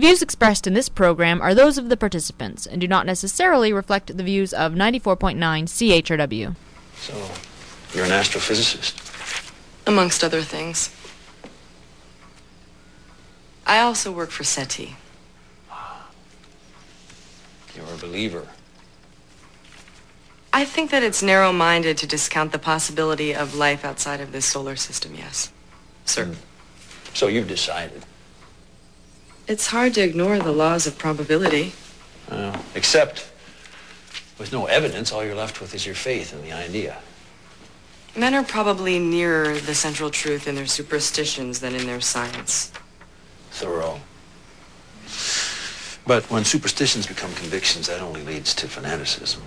The views expressed in this program are those of the participants and do not necessarily reflect the views of 94.9 CHRW. So, you're an astrophysicist? Amongst other things. I also work for SETI. Ah, you're a believer. I think that it's narrow-minded to discount the possibility of life outside of this solar system, yes. Sir. Hmm. So you've decided. It's hard to ignore the laws of probability. Uh, except, with no evidence, all you're left with is your faith in the idea. Men are probably nearer the central truth in their superstitions than in their science. Thorough. But when superstitions become convictions, that only leads to fanaticism.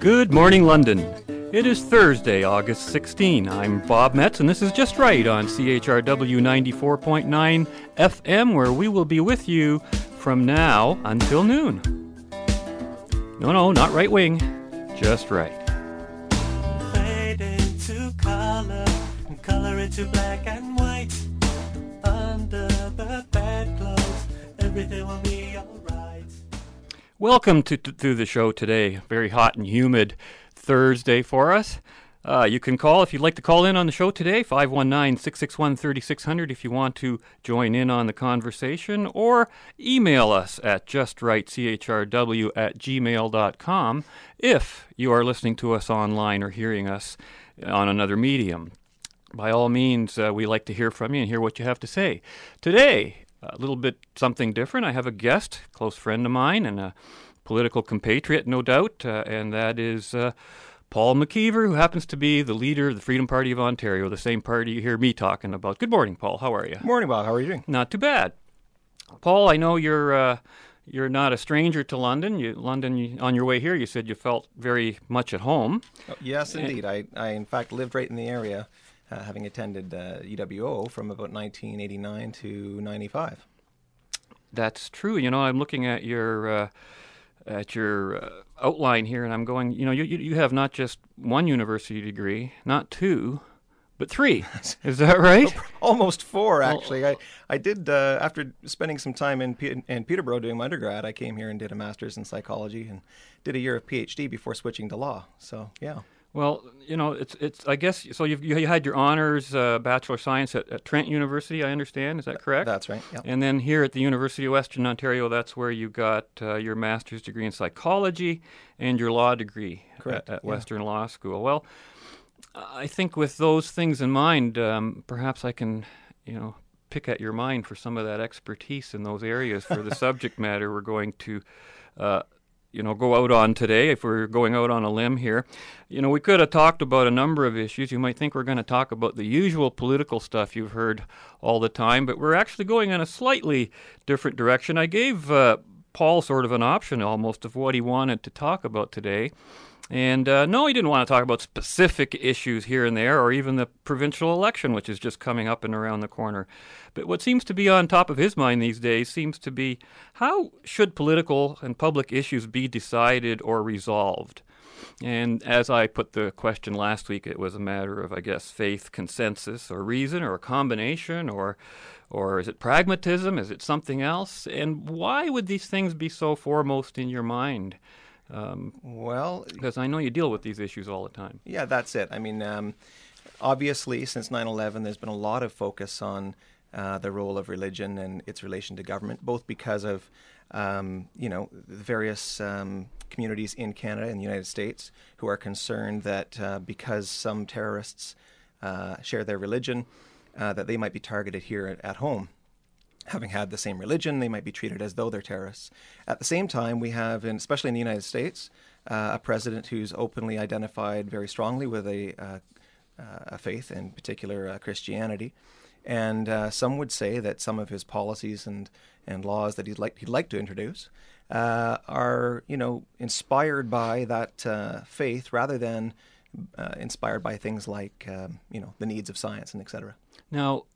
Good morning, London. It is Thursday, August 16. I'm Bob Metz, and this is Just Right on CHRW 94.9 FM, where we will be with you from now until noon. No, no, not right wing, just right. Fade into color, and color into black and white. Under the bedclothes, everything will be alright. Welcome to, to, to the show today. Very hot and humid Thursday for us. Uh, you can call if you'd like to call in on the show today, 519 661 3600 if you want to join in on the conversation, or email us at justrightchrw at gmail.com if you are listening to us online or hearing us on another medium. By all means, uh, we like to hear from you and hear what you have to say. Today, a little bit something different. I have a guest, close friend of mine, and a political compatriot, no doubt, uh, and that is uh, Paul McKeever, who happens to be the leader of the Freedom Party of Ontario, the same party you hear me talking about. Good morning, Paul. How are you? Morning, Bob. How are you doing? Not too bad. Paul, I know you're uh, you're not a stranger to London. You, London, you, on your way here, you said you felt very much at home. Oh, yes, indeed. I, I, in fact, lived right in the area, uh, having attended uh, UWO from about 1989 to 95. That's true. You know, I'm looking at your uh, at your uh, outline here, and I'm going. You know, you, you you have not just one university degree, not two, but three. Is that right? Almost four, actually. I, I did, uh, after spending some time in, P- in Peterborough doing my undergrad, I came here and did a master's in psychology and did a year of PhD before switching to law. So, yeah. Well, you know, it's it's. I guess so. You've, you had your honors, uh, bachelor of science at, at Trent University. I understand. Is that correct? That's right. Yeah. And then here at the University of Western Ontario, that's where you got uh, your master's degree in psychology and your law degree Correct, at, at yeah. Western Law School. Well, I think with those things in mind, um, perhaps I can, you know, pick at your mind for some of that expertise in those areas for the subject matter we're going to. Uh, you know, go out on today, if we're going out on a limb here. You know, we could have talked about a number of issues. You might think we're going to talk about the usual political stuff you've heard all the time, but we're actually going in a slightly different direction. I gave uh, Paul sort of an option almost of what he wanted to talk about today. And uh, no, he didn't want to talk about specific issues here and there, or even the provincial election, which is just coming up and around the corner. But what seems to be on top of his mind these days seems to be how should political and public issues be decided or resolved? And as I put the question last week, it was a matter of, I guess, faith, consensus, or reason, or a combination, or, or is it pragmatism? Is it something else? And why would these things be so foremost in your mind? Um, Well, because I know you deal with these issues all the time. yeah, that's it. I mean, um, obviously, since 9 11, there's been a lot of focus on uh, the role of religion and its relation to government, both because of um, you know the various um, communities in Canada and the United States who are concerned that uh, because some terrorists uh, share their religion, uh, that they might be targeted here at, at home. Having had the same religion, they might be treated as though they're terrorists. At the same time, we have, in, especially in the United States, uh, a president who's openly identified very strongly with a, uh, uh, a faith, in particular uh, Christianity. And uh, some would say that some of his policies and, and laws that he'd like he'd like to introduce uh, are you know inspired by that faith rather than inspired by things like um, you know the needs of science and etc. Now,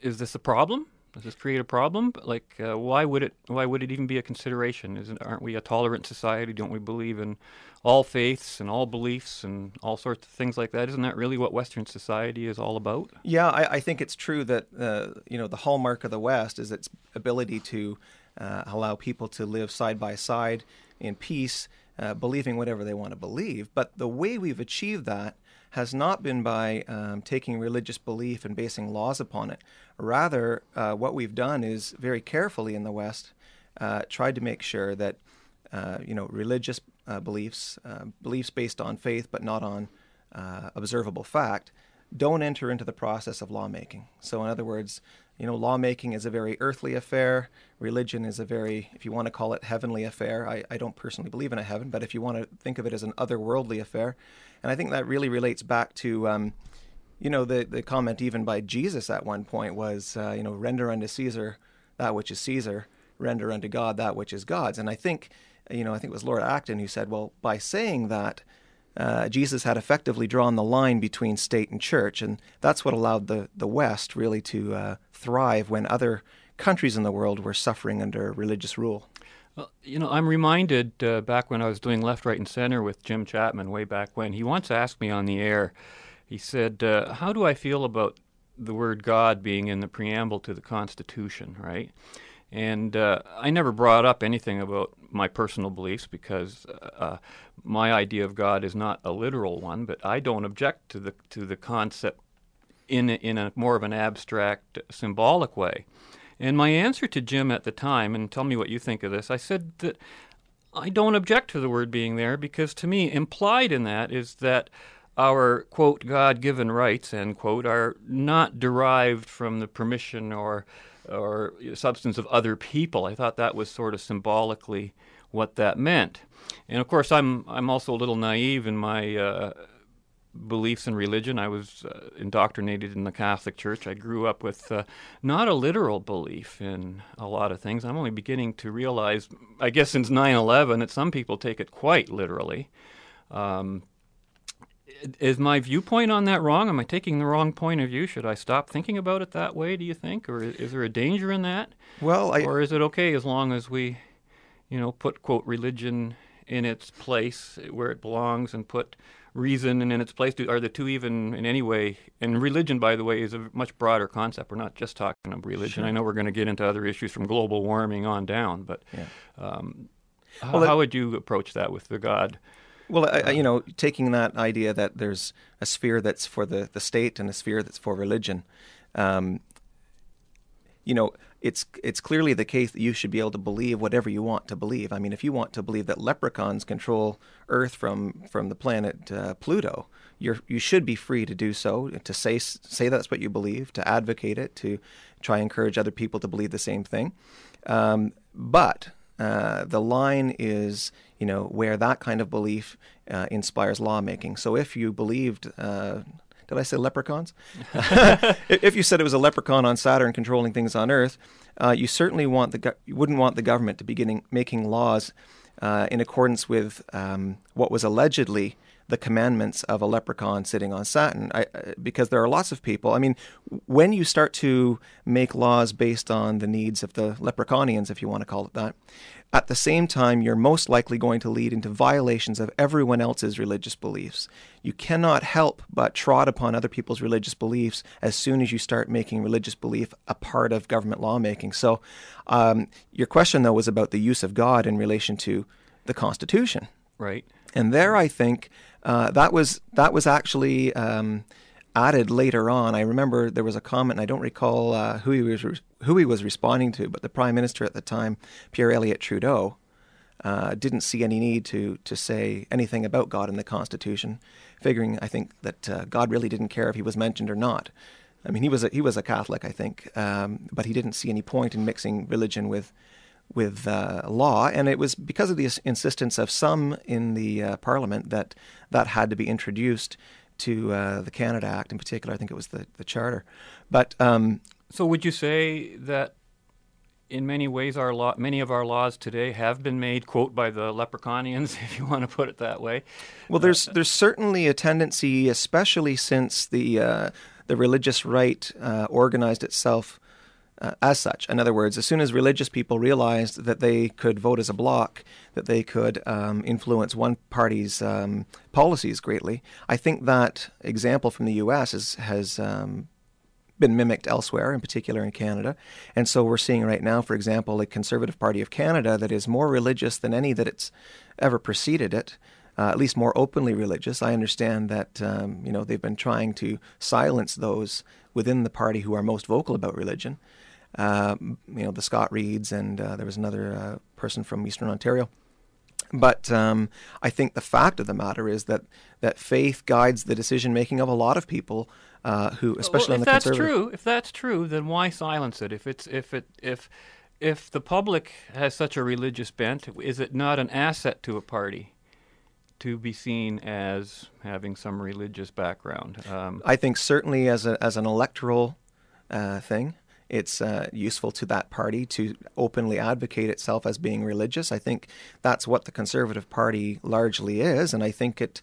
is this a problem Does this create a problem? Like, uh, why would it? Why would it even be a consideration? Isn't aren't we a tolerant society? Don't we believe in all faiths and all beliefs and all sorts of things like that? Isn't that really what Western society is all about? Yeah, I, I think it's true that uh, you know the hallmark of the West is its ability to uh, allow people to live side by side in peace, uh, believing whatever they want to believe. But the way we've achieved that has not been by um, taking religious belief and basing laws upon it. Rather, uh, what we've done is very carefully in the West uh, tried to make sure that uh, you know religious uh, beliefs, uh, beliefs based on faith but not on uh, observable fact, don't enter into the process of lawmaking. So, in other words, you know, lawmaking is a very earthly affair. Religion is a very, if you want to call it heavenly affair. I, I don't personally believe in a heaven, but if you want to think of it as an otherworldly affair, and I think that really relates back to, um, you know, the the comment even by Jesus at one point was, uh, you know, render unto Caesar that which is Caesar, render unto God that which is God's. And I think, you know, I think it was Lord Acton who said, well, by saying that, uh, Jesus had effectively drawn the line between state and church, and that's what allowed the, the West really to uh, thrive when other countries in the world were suffering under religious rule. Well, you know, I'm reminded uh, back when I was doing Left, Right, and Center with Jim Chapman way back when, he once asked me on the air, he said, uh, How do I feel about the word God being in the preamble to the Constitution, right? And uh, I never brought up anything about my personal beliefs because uh, my idea of God is not a literal one, but I don't object to the to the concept in in a more of an abstract, symbolic way. And my answer to Jim at the time, and tell me what you think of this, I said that I don't object to the word being there because to me, implied in that is that our quote God given rights end quote are not derived from the permission or or substance of other people. I thought that was sort of symbolically what that meant. And of course, I'm I'm also a little naive in my uh, beliefs in religion. I was uh, indoctrinated in the Catholic Church. I grew up with uh, not a literal belief in a lot of things. I'm only beginning to realize, I guess, since 9/11, that some people take it quite literally. Um, is my viewpoint on that wrong? Am I taking the wrong point of view? Should I stop thinking about it that way? Do you think, or is there a danger in that? Well, I, or is it okay as long as we, you know, put quote religion in its place where it belongs and put reason and in its place? Do, are the two even in any way? And religion, by the way, is a much broader concept. We're not just talking about religion. Sure. I know we're going to get into other issues from global warming on down, but Yeah. um, Well, how, how would you approach that with the God? Well, I, I- you know, taking that idea that there's a sphere that's for the, the state and a sphere that's for religion, um, you know, it's it's clearly the case that you should be able to believe whatever you want to believe. I mean, if you want to believe that leprechauns control Earth from from the planet uh, Pluto, you're you should be free to do so, to say say that's what you believe, to advocate it, to try and encourage other people to believe the same thing. Um, but uh, the line is, you know, where that kind of belief uh, inspires lawmaking. So if you believed, uh, did I say leprechauns? if you said it was a leprechaun on Saturn controlling things on Earth, uh, you certainly want the go- you wouldn't want the government to be getting, making laws uh, in accordance with um, what was allegedly the commandments of a leprechaun sitting on Saturn. I, uh, because there are lots of people. I mean, when you start to make laws based on the needs of the leprechaunians, if you want to call it that, at the same time, you're most likely going to lead into violations of everyone else's religious beliefs. You cannot help but trot upon other people's religious beliefs as soon as you start making religious belief a part of government lawmaking. So, um, your question, though, was about the use of God in relation to the Constitution. Right. And there, I think uh, that was that was actually um, added later on. I remember there was a comment. And I don't recall uh, who he was who he was responding to, but the prime minister at the time, Pierre Elliott Trudeau, uh, didn't see any need to to say anything about God in the Constitution, figuring I think that uh, God really didn't care if he was mentioned or not. I mean, he was a, he was a Catholic, I think, um, but he didn't see any point in mixing religion with with uh, law, and it was because of the insistence of some in the uh, Parliament that that had to be introduced to uh, the Canada Act, in particular. I think it was the the Charter, but um, So would you say that in many ways our law, many of our laws today have been made quote by the leprechaunians, if you want to put it that way? Well, there's there's certainly a tendency, especially since the uh, the religious right uh, organized itself uh, as such. In other words, as soon as religious people realized that they could vote as a bloc, that they could um, influence one party's um, policies greatly, I think that example from the U.S. is, has um, been mimicked elsewhere, in particular in Canada. And so we're seeing right now, for example, a Conservative Party of Canada that is more religious than any that it's ever preceded it. Uh, at least more openly religious. I understand that um, you know they've been trying to silence those within the party who are most vocal about religion. Uh, you know the Scott Reids and uh, there was another uh, person from Eastern Ontario. But um, I think the fact of the matter is that that faith guides the decision making of a lot of people uh, who, especially well, on if the that's conservative. true, if that's true, then why silence it? If it's if it if if the public has such a religious bent, is it not an asset to a party to be seen as having some religious background? Um, I think certainly as a as an electoral uh, thing, it's uh, useful to that party to openly advocate itself as being religious. I think that's what the Conservative Party largely is, and I think it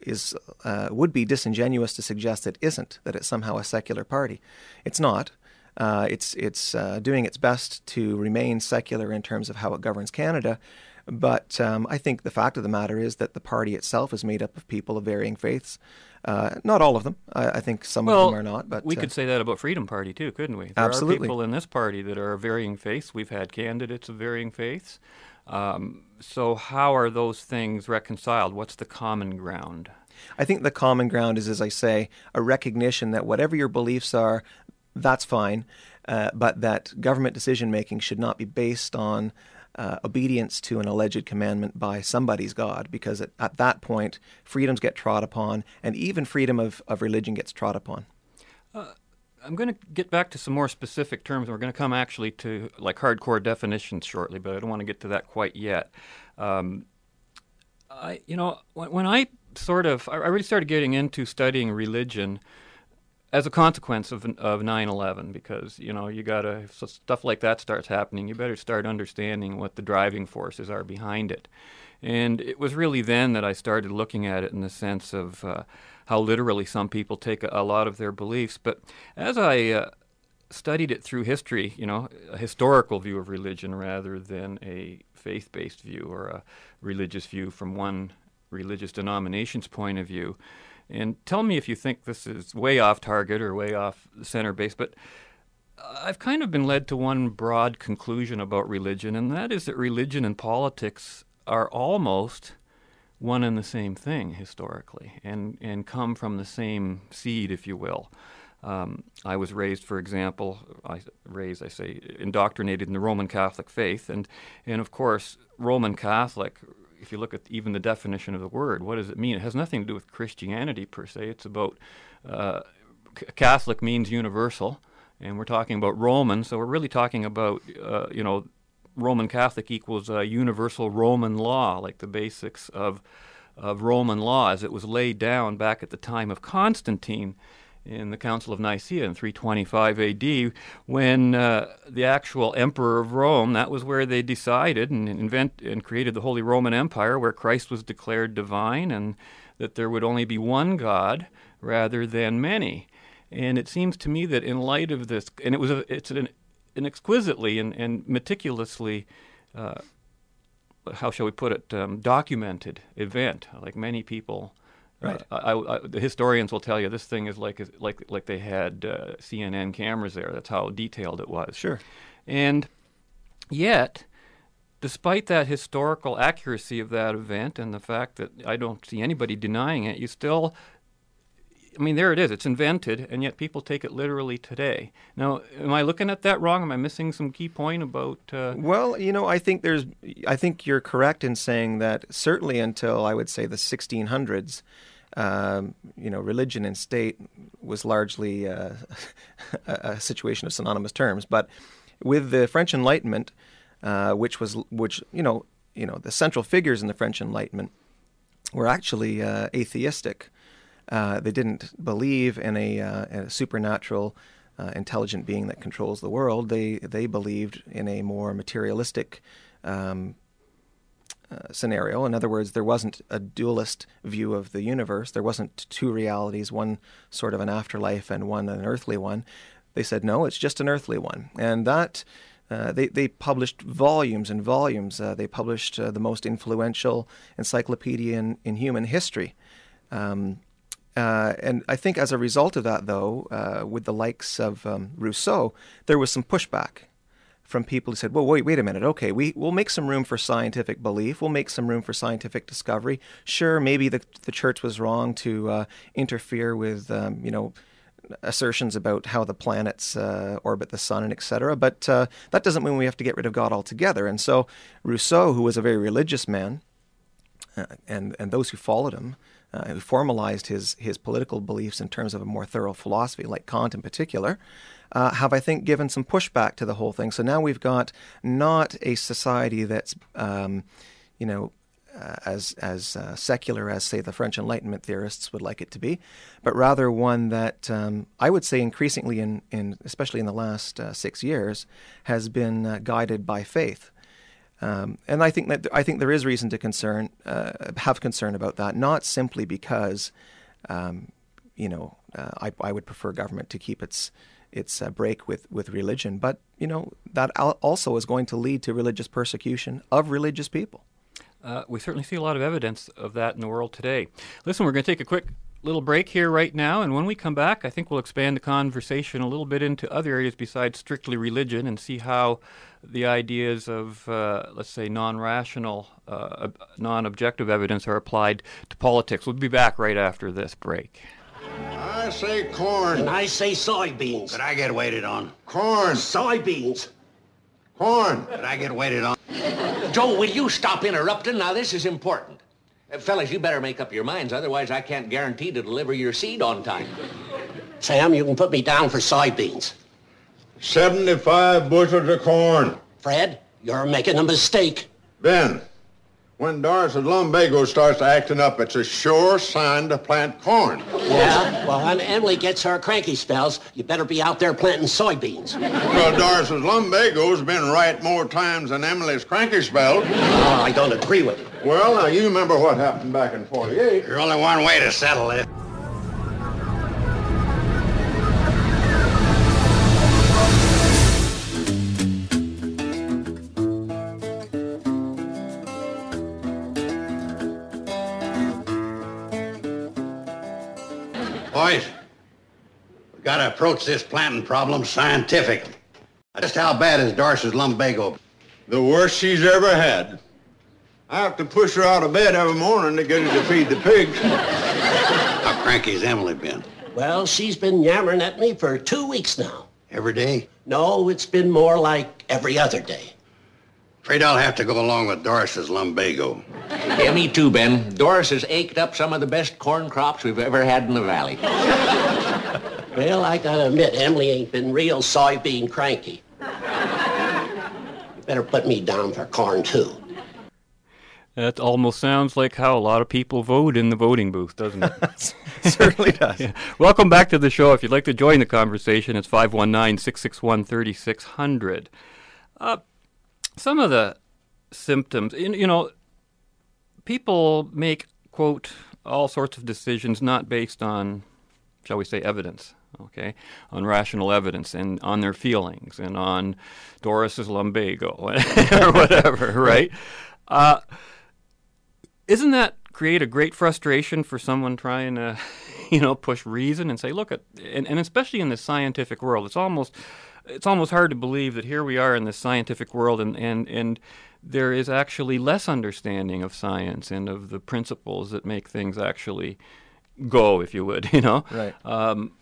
is uh, would be disingenuous to suggest it isn't that it's somehow a secular party. It's not. Uh, it's it's uh, doing its best to remain secular in terms of how it governs Canada, but um, I think the fact of the matter is that the party itself is made up of people of varying faiths. Uh, not all of them. I, I think some well, of them are not. But we uh, could say that about Freedom Party too, couldn't we? There Absolutely. are people in this party that are of varying faiths. We've had candidates of varying faiths. Um, so how are those things reconciled? What's the common ground? I think the common ground is, as I say, a recognition that whatever your beliefs are, that's fine, uh, but that government decision making should not be based on uh, obedience to an alleged commandment by somebody's God, because at, at that point, freedoms get trod upon, and even freedom of, of religion gets trod upon. I'm going to get back to some more specific terms. We're going to come actually to like hardcore definitions shortly, but I don't want to get to that quite yet. Um, I, you know, when, when I sort of, I I really started getting into studying religion as a consequence of of 9/11 because you know you gotta stuff like that starts happening. You better start understanding what the driving forces are behind it. And it was really then that I started looking at it in the sense of uh, how literally some people take a, a lot of their beliefs. But as I uh, studied it through history, you know, a historical view of religion rather than a faith based view or a religious view from one religious denomination's point of view. And tell me if you think this is way off target or way off center base, but I've kind of been led to one broad conclusion about religion, and that is that religion and politics are almost one and the same thing historically and, and come from the same seed, if you will. Um, I was raised, for example, I raised, I say, indoctrinated in the Roman Catholic faith, and and of course, Roman Catholic. If you look at even the definition of the word, what does it mean? It has nothing to do with Christianity per se. It's about uh, Catholic means universal, and we're talking about Roman, so we're really talking about uh, you know Roman Catholic equals uh, universal Roman law, like the basics of of Roman law as it was laid down back at the time of Constantine in the Council of Nicaea in 325 AD, when uh, the actual Emperor of Rome, that was where they decided and invent and created the Holy Roman Empire, where Christ was declared divine, and that there would only be one God rather than many. And it seems to me that in light of this, and it was a, it's an, an exquisitely and, and meticulously uh, how shall we put it, um, documented event. Like many people, Right. uh, I, I, the historians will tell you this thing is like like like they had uh, CNN cameras there. That's how detailed it was. Sure. And yet, despite that historical accuracy of that event and the fact that I don't see anybody denying it, you still I mean, there it is. It's invented, and yet people take it literally today. Now, am I looking at that wrong? Am I missing some key point about? Uh, Well, you know, I think there's, I think you're correct in saying that certainly until I would say the 1600s, um, you know, religion and state was largely uh, a, situation of synonymous terms. But with the French Enlightenment, uh, which was, which you know, you know, the central figures in the French Enlightenment were actually uh, atheistic. Uh, they didn't believe in a, uh, a supernatural, uh, intelligent being that controls the world. They they believed in a more materialistic um, uh, scenario. In other words, there wasn't a dualist view of the universe. There wasn't two realities, one sort of an afterlife and one an earthly one. They said, no, it's just an earthly one. And that, uh, they, they published volumes and volumes. Uh, they published uh, the most influential encyclopedia in, in human history. Um, uh, and I think as a result of that, though, uh, with the likes of um, Rousseau, there was some pushback from people who said, well, wait, wait a minute. Okay, we, we'll make some room for scientific belief. We'll make some room for scientific discovery. Sure, maybe the, the church was wrong to uh, interfere with, um, you know, assertions about how the planets uh, orbit the sun and etc. But uh, that doesn't mean we have to get rid of God altogether. And so Rousseau, who was a very religious man, uh, and and those who followed him, uh, who formalized his his political beliefs in terms of a more thorough philosophy, like Kant in particular, uh, have I think given some pushback to the whole thing. So now we've got not a society that's um, you know uh, as as uh, secular as say the French Enlightenment theorists would like it to be, but rather one that um, I would say increasingly in, in especially in the last uh, six years has been uh, guided by faith. Um, and I think that I think there is reason to concern uh, have concern about that, not simply because um, you know uh, I, I would prefer government to keep its its a break with, with religion, but you know that also is going to lead to religious persecution of religious people. Uh, we certainly see a lot of evidence of that in the world today. Listen, we're going to take a quick little break here right now, and when we come back, I think we'll expand the conversation a little bit into other areas besides strictly religion and see how the ideas of, uh, let's say, non rational, uh, non objective evidence are applied to politics. We'll be back right after this break. I say corn. And I say soybeans. Could I get waited on? Corn. Soybeans. Corn. Could I get waited on? Joe, will you stop interrupting? Now, this is important. Uh, fellas, you better make up your minds. Otherwise, I can't guarantee to deliver your seed on time. Sam, you can put me down for soybeans. 75 bushels of corn. Fred, you're making a mistake. Ben, when Doris's of Lumbago starts acting up, it's a sure sign to plant corn. Yeah? Well, when Emily gets her cranky spells, you better be out there planting soybeans. Well, Doris's of Lumbago's been right more times than Emily's cranky spells. Oh, I don't agree with you. Well, now, you remember what happened back in 48. There's only one way to settle it. We gotta approach this planting problem scientifically. Just how bad is Doris's lumbago? The worst she's ever had. I have to push her out of bed every morning to get her to feed the pigs. How cranky's Emily been? Well, she's been yammering at me for two weeks now. Every day? No, it's been more like every other day. Afraid I'll have to go along with Doris's lumbago. Yeah, me too, Ben. Doris has ached up some of the best corn crops we've ever had in the valley. well, I gotta admit, Emily ain't been real soybean cranky. You better put me down for corn, too. That almost sounds like how a lot of people vote in the voting booth, doesn't it? certainly does. Yeah. Welcome back to the show. If you'd like to join the conversation, it's 519 661 3600. Uh, some of the symptoms, you know, people make, quote, all sorts of decisions not based on, shall we say, evidence, okay, on rational evidence and on their feelings and on Doris's lumbago or whatever, right? Uh, isn't that create a great frustration for someone trying to, you know, push reason and say, look at, and, and especially in the scientific world, it's almost, it's almost hard to believe that here we are in this scientific world and, and, and there is actually less understanding of science and of the principles that make things actually go, if you would, you know. Right. Um,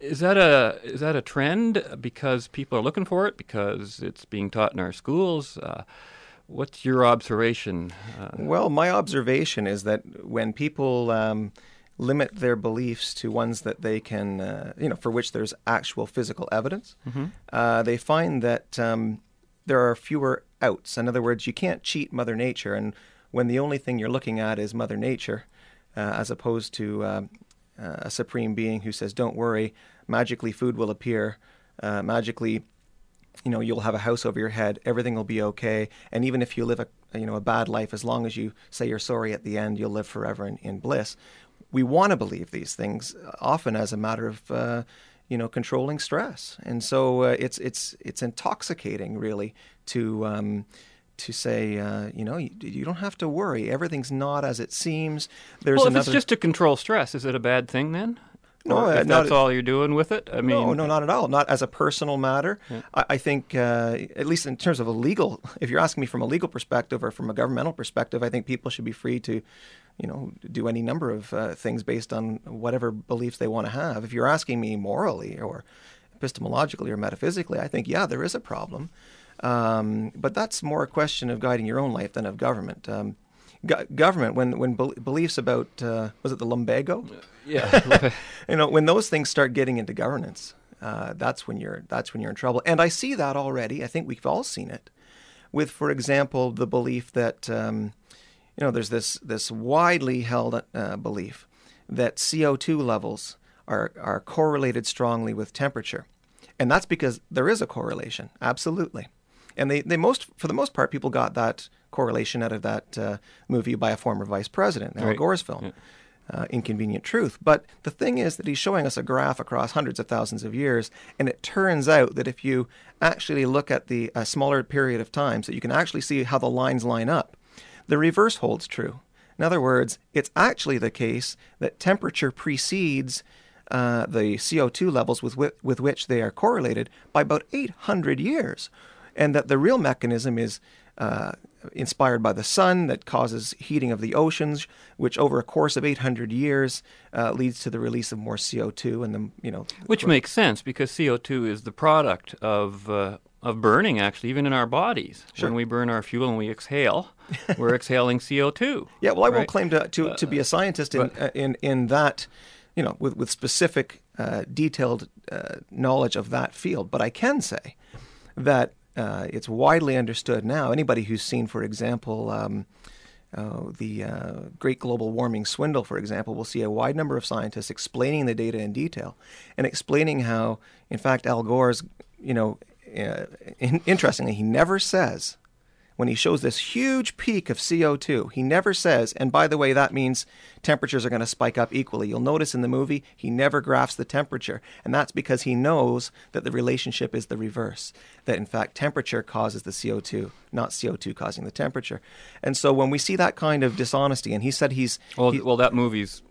is that a is that a trend because people are looking for it because it's being taught in our schools? Uh, what's your observation? Uh, well, my observation is that when people um, limit their beliefs to ones that they can, uh, you know, for which there's actual physical evidence, mm-hmm. uh, they find that um, there are fewer outs. In other words, you can't cheat Mother Nature, and when the only thing you're looking at is Mother Nature, uh, as opposed to um, uh, a supreme being who says, "Don't worry, magically food will appear, uh, magically." You know, you'll have a house over your head. Everything will be okay. And even if you live a you know a bad life, as long as you say you're sorry at the end, you'll live forever in, in bliss. We want to believe these things, often as a matter of uh, you know, controlling stress. And so uh, it's it's it's intoxicating, really, to um, to say, uh, you know, you, you, don't have to worry. Everything's not as it seems. There's well, if another... it's just to control stress, is it a bad thing then? No, uh, if not that's all you're doing with it. I mean, no, no, not at all. Not as a personal matter. Yeah. I, I, think, uh, at least in terms of a legal, if you're asking me from a legal perspective or from a governmental perspective, I think people should be free to, you know, do any number of uh, things based on whatever beliefs they want to have. If you're asking me morally or epistemologically or metaphysically, I think, yeah, there is a problem. Um, but that's more a question of guiding your own life than of government. Um, go- government, when when be- beliefs about uh, was it the lumbago? Yeah, you know, when those things start getting into governance, uh, that's when you're that's when you're in trouble. And I see that already. I think we've all seen it, with, for example, the belief that um, you know there's this this widely held uh, belief that CO2 levels are are correlated strongly with temperature, and that's because there is a correlation, absolutely. And they, they most for the most part people got that correlation out of that uh, movie by a former vice president, Al Right. Gore's film, Yeah. uh, Inconvenient Truth. But the thing is that he's showing us a graph across hundreds of thousands of years, and it turns out that if you actually look at the a smaller period of time, so you can actually see how the lines line up, the reverse holds true. In other words, it's actually the case that temperature precedes uh, the CO2 levels with, whi- with which they are correlated by about 800 years, and that the real mechanism is uh, inspired by the sun that causes heating of the oceans, which over a course of 800 years uh, leads to the release of more CO2 and the you know which makes sense because CO2 is the product of uh, of burning. Actually, even in our bodies, Sure. when we burn our fuel and we exhale, we're exhaling CO2. Yeah, well, I right? won't claim to, to, to be a scientist in, but- uh, in, in that, you know, with, with specific, uh, detailed uh, knowledge of that field, but I can say that uh, it's widely understood now. Anybody who's seen, for example, um, uh, the uh, Great Global Warming Swindle, for example, will see a wide number of scientists explaining the data in detail and explaining how, in fact, Al Gore's, you know, uh, in, interestingly, he never says when he shows this huge peak of CO2, he never says, and by the way, that means temperatures are going to spike up equally. You'll notice in the movie, he never graphs the temperature. And that's because he knows that the relationship is the reverse. That in fact, temperature causes the CO2, not CO2 causing the temperature. And so when we see that kind of dishonesty, and he said he's. Well, he- well, that movie's,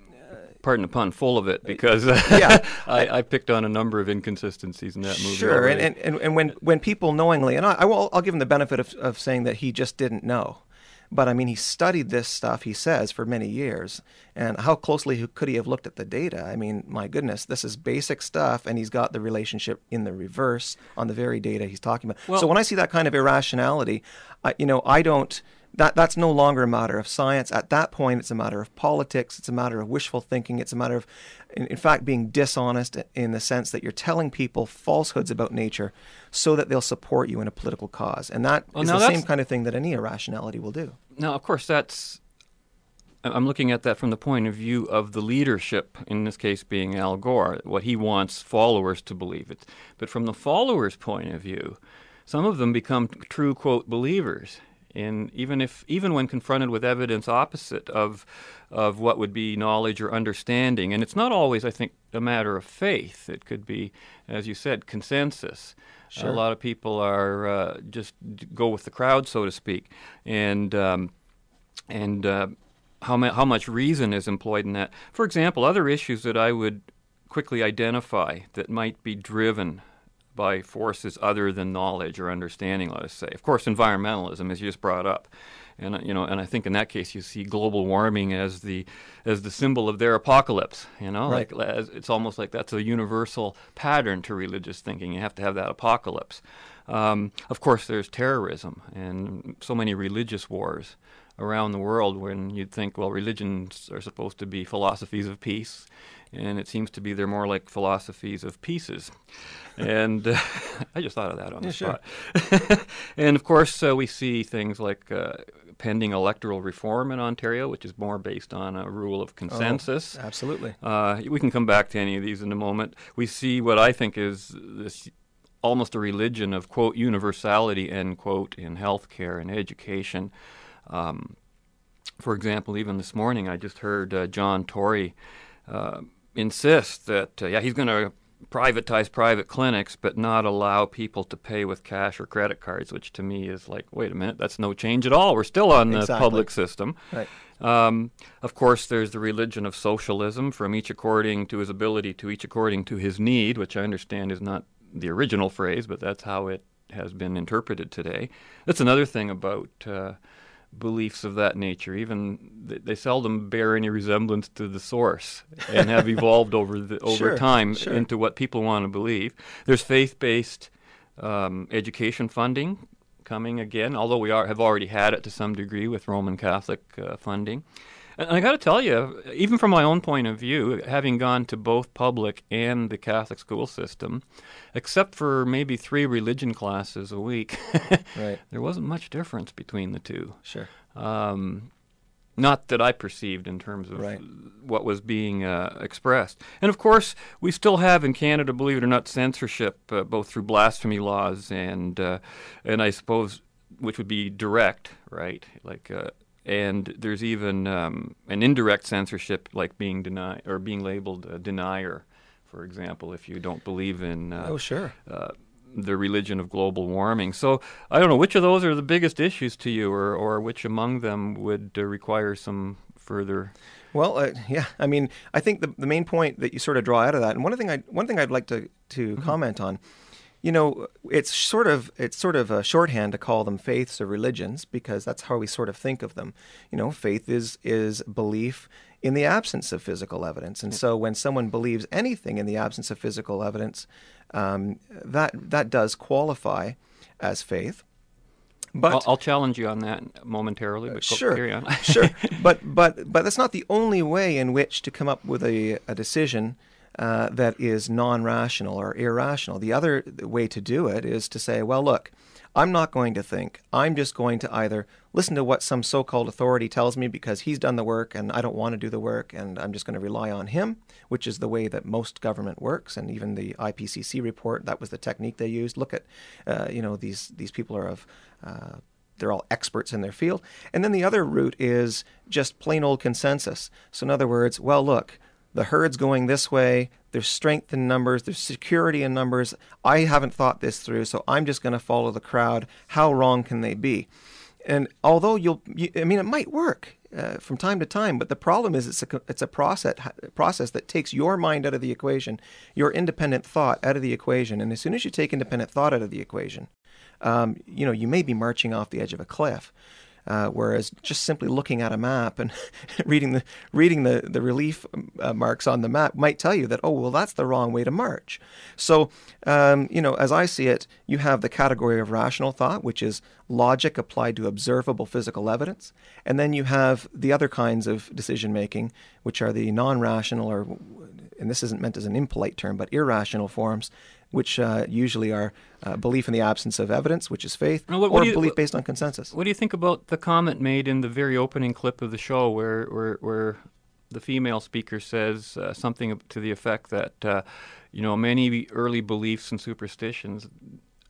pardon the pun, full of it uh, because Yeah. I, I picked on a number of inconsistencies in that movie. Sure, and, and, and, and when, when people knowingly, and I, I will, I'll give him the benefit of, of saying that he just didn't know. But I mean, he studied this stuff, he says, for many years. And how closely could he have looked at the data? I mean, my goodness, this is basic stuff, and he's got the relationship in the reverse on the very data he's talking about. so when I see that kind of irrationality, I, you know, I don't. That, that's no longer a matter of science. At that point, it's a matter of politics. It's a matter of wishful thinking. It's a matter of, in, in fact, being dishonest in the sense that you're telling people falsehoods about nature so that they'll support you in a political cause. And that is Well, now the same kind of thing that any irrationality will do. Now, of course, that's. I'm looking at that from the point of view of the leadership, in this case being Al Gore, what he wants followers to believe. It. But from the followers' point of view, some of them become true, quote, believers. In even if even when confronted with evidence opposite of of what would be knowledge or understanding, and it's not always, I think, a matter of faith. It could be, as you said, consensus. Sure. A lot of people are uh, just go with the crowd, so to speak, and um, and uh, how, ma- how much reason is employed in that. For example, other issues that I would quickly identify that might be driven by forces other than knowledge or understanding, let us say. Of course, environmentalism, as you just brought up. And you know, and I think in that case you see global warming as the as the symbol of their apocalypse. You know, Right. like as, it's almost like that's a universal pattern to religious thinking. You have to have that apocalypse. Um, of course, there's terrorism and so many religious wars around the world when you'd think, well, religions are supposed to be philosophies of peace, and it seems to be they're more like philosophies of pieces. And uh, I just thought of that on Yeah, the sure. spot. and of course, uh, we see things like uh, pending electoral reform in Ontario, which is more based on a rule of consensus. Absolutely. Uh, we can come back to any of these in a moment. We see what I think is this almost a religion of quote universality end quote in healthcare and education. Um, for example, even this morning, I just heard uh, John Tory uh, insist that uh, yeah he's going to privatize private clinics but not allow people to pay with cash or credit cards, which to me is like, wait a minute, that's no change at all. We're still on the Exactly. public system. Right. Um, of course, there's the religion of socialism, from each according to his ability to each according to his need, which I understand is not the original phrase, but that's how it has been interpreted today. That's another thing about uh, beliefs of that nature. Even th- they seldom bear any resemblance to the source and have evolved over the, over Sure, time sure. into what people want to believe. There's faith-based um, education funding coming again, although we are, have already had it to some degree with Roman Catholic uh, funding. And I got to tell you, even from my own point of view, having gone to both public and the Catholic school system, except for maybe three religion classes a week, Right. there wasn't much difference between the two. Sure. Um, not that I perceived in terms of Right. what was being uh, expressed. And of course, we still have in Canada, believe it or not, censorship, uh, both through blasphemy laws and uh, and I suppose which would be direct, right? Like, uh, and there's even um, an indirect censorship, like being denied or being labeled a denier, for example, if you don't believe in. Uh, Oh, sure. uh, the religion of global warming. So I don't know which of those are the biggest issues to you, or or which among them would uh, require some further. Well, uh, yeah. I mean, I think the, the main point that you sort of draw out of that, and one thing I one thing I'd like to to comment on, you know, it's sort of it's sort of a shorthand to call them faiths or religions because that's how we sort of think of them. You know, faith is is belief in the absence of physical evidence, and so when someone believes anything in the absence of physical evidence, um, that that does qualify as faith. But I'll, I'll challenge you on that momentarily. But sure, carry on. sure. But but but that's not the only way in which to come up with a, a decision uh, that is non-rational or irrational. The other way to do it is to say, well, look, I'm not going to think. I'm just going to either listen to what some so-called authority tells me because he's done the work and I don't want to do the work, and I'm just going to rely on him, which is the way that most government works. And even the IPCC report, that was the technique they used. Look at, uh, you know, these these people are of uh, they're all experts in their field. And then the other route is just plain old consensus. So, in other words, well, look, the herd's going this way. There's strength in numbers. There's security in numbers. I haven't thought this through, so I'm just going to follow the crowd. How wrong can they be? And although you'll, you, I mean, it might work uh, from time to time, but the problem is it's a, it's a process process that takes your mind out of the equation, your independent thought out of the equation. And as soon as you take independent thought out of the equation, um, you know, you may be marching off the edge of a cliff. Uh, whereas just simply looking at a map and reading the reading the the relief uh, marks on the map might tell you that oh well that's the wrong way to march. So um, you know as I see it, you have the category of rational thought, which is logic applied to observable physical evidence, and then you have the other kinds of decision making, which are the non-rational or and this isn't meant as an impolite term, but irrational forms, which uh, usually are uh, belief in the absence of evidence, which is faith, Now, what- what or you- belief based on consensus. What do you think about the comment made in the very opening clip of the show, where where, where the female speaker says uh, something to the effect that uh, you know many early beliefs and superstitions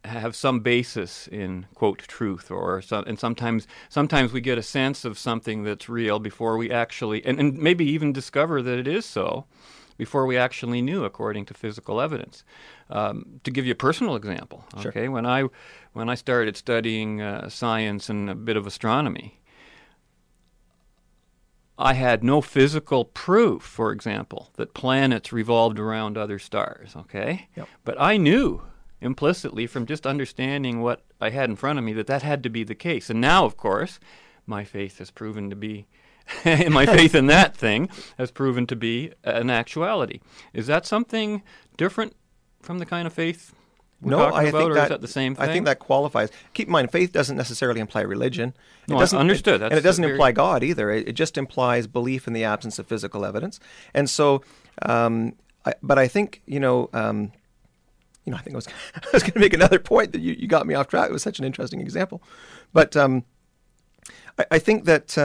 have some basis in quote truth or some, and sometimes sometimes we get a sense of something that's real before we actually and, and maybe even discover that it is so before we actually knew according to physical evidence um, to give you a personal example Sure. okay when i when i started studying uh, science and a bit of astronomy I had no physical proof, for example, that planets revolved around other stars, okay? Yep. But I knew implicitly from just understanding what I had in front of me that that had to be the case. And now, of course, my faith has proven to be my faith in that thing has proven to be an actuality. Is that something different from the kind of faith no, I about, think or that is that the same thing? I think that qualifies. Keep in mind, faith doesn't necessarily imply religion. It No, doesn't, understood. it- and it doesn't very- imply God either. It, it just implies belief in the absence of physical evidence. And so, um, I, but I think you know, um, you know, I think I was I was going to make another point that you, you got me off track. It was such an interesting example, but um, I, I think that.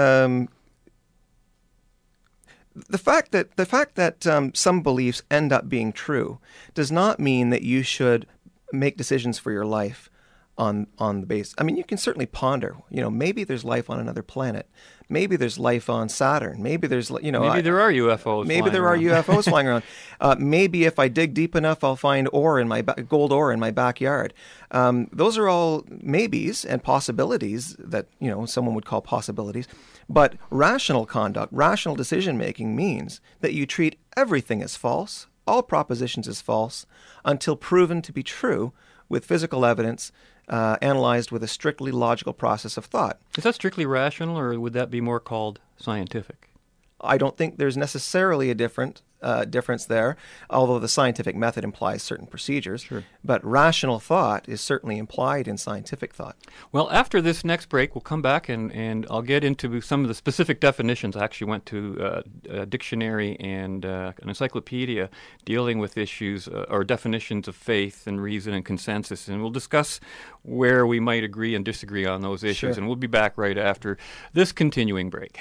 The fact that the fact that um, some beliefs end up being true does not mean that you should make decisions for your life on on the base. I mean, you can certainly ponder. You know, maybe there's life on another planet, maybe there's life on Saturn. Maybe there's you know Maybe I- there are UFOs. Maybe flying there are. UFOs flying around. Uh, maybe if I dig deep enough, I'll find ore in my ba- gold ore in my backyard. Um, those are all maybes and possibilities that you know someone would call possibilities. But rational conduct, rational decision making means that you treat everything as false, all propositions as false, until proven to be true with physical evidence. Uh, analyzed with a strictly logical process of thought. Is that strictly rational, or would that be more called scientific? I don't think there's necessarily a different uh, difference there, although the scientific method implies certain procedures. Sure. But rational thought is certainly implied in scientific thought. Well, after this next break, we'll come back and, and I'll get into some of the specific definitions. I actually went to uh, a dictionary and uh, an encyclopedia dealing with issues uh, or definitions of faith and reason and consensus, and we'll discuss where we might agree and disagree on those issues. Sure. And we'll be back right after this continuing break.